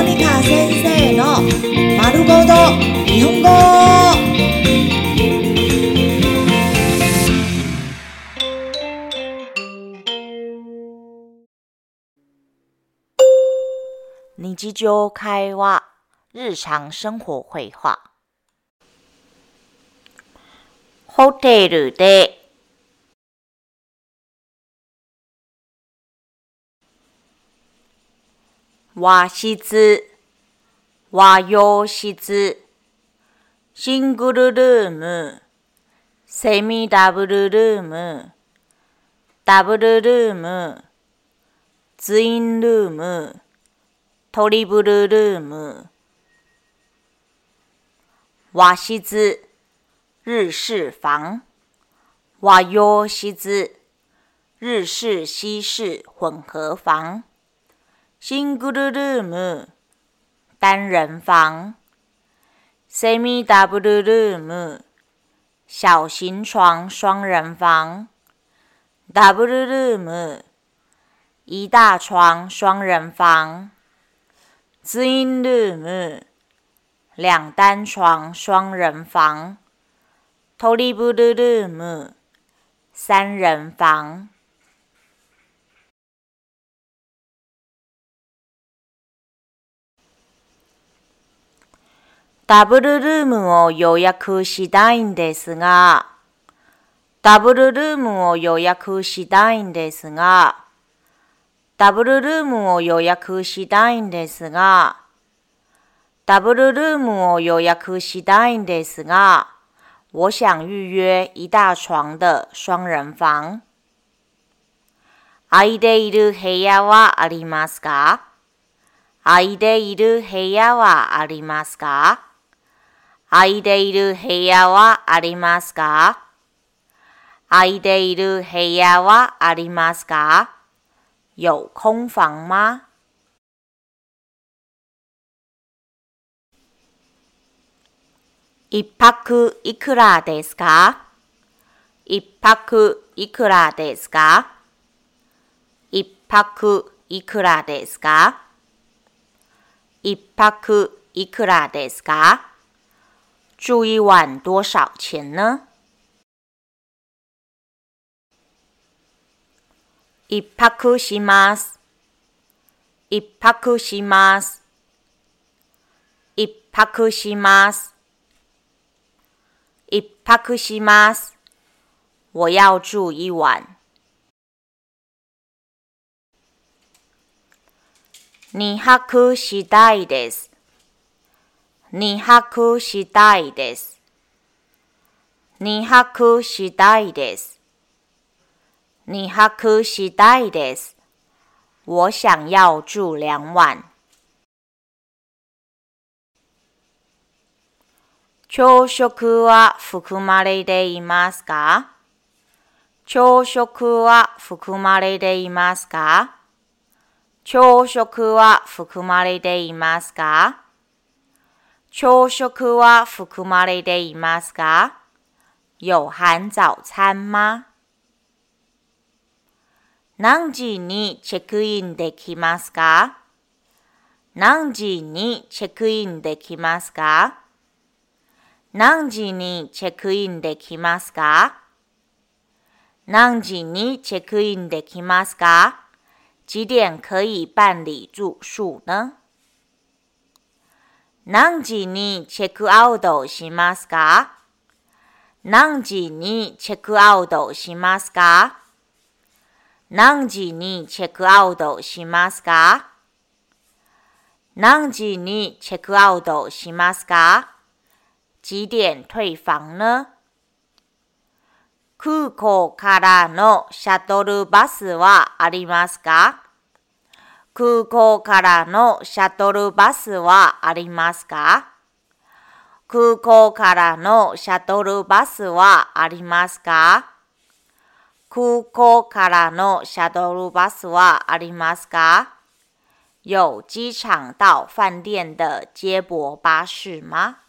モニカ先生の丸ごと日本語。日常会話、日常生活会話。ホテルで和室、和洋室、シングルルーム、セミダブルルーム、ダブルルーム、ツインルーム、トリブルルーム、和室、日式房、和洋室、日式西式混合房。シングルルーム、单人房。セミダブルルーム、小型床双人房。ダブルルーム、一大床双人房。ツインルーム、两单床双人房。トリブルルーム、三人房。ダブルルームを予約したいんですが、ダブルルームを予約したいんですが、ダブルルームを予約したいんですが、ダブルルームを予約したいんですが、我想预约一大床的双人房。空いている部屋はありますか？空いている部屋はありますか？空いている部屋はありますか？空いている部屋はありますか？有空房吗？一泊いくらですか？一泊いくらですか？一泊いくらですか？一泊いくらですか？住一晚多少钱呢？一泊します。一泊します。一泊します。一泊します。我要住一晚。二泊したいです。 二泊したいです。二泊したいです。二泊したいです。我想要住两晚。朝食は含まれていますか？朝食は含まれていますか？朝食は含まれていますか？朝食は含まれていますか有含早餐吗？何時にチェックインできますか？何時にチェックインできますか？何時にチェックインできますか？何時にチェックインできますか？几点可以办理住宿呢？何時にチェックアウトしますか？何時にチェックアウトしますか？何時にチェックアウトしますか？何時にチェックアウトしますか？几点退房呢？空港からのシャトルバスはありますか？空港からのシャトルバスはありますか？空港からのシャトルバスはありますか？空港からのシャトルバスはありますか？有机场到饭店的接驳巴士吗？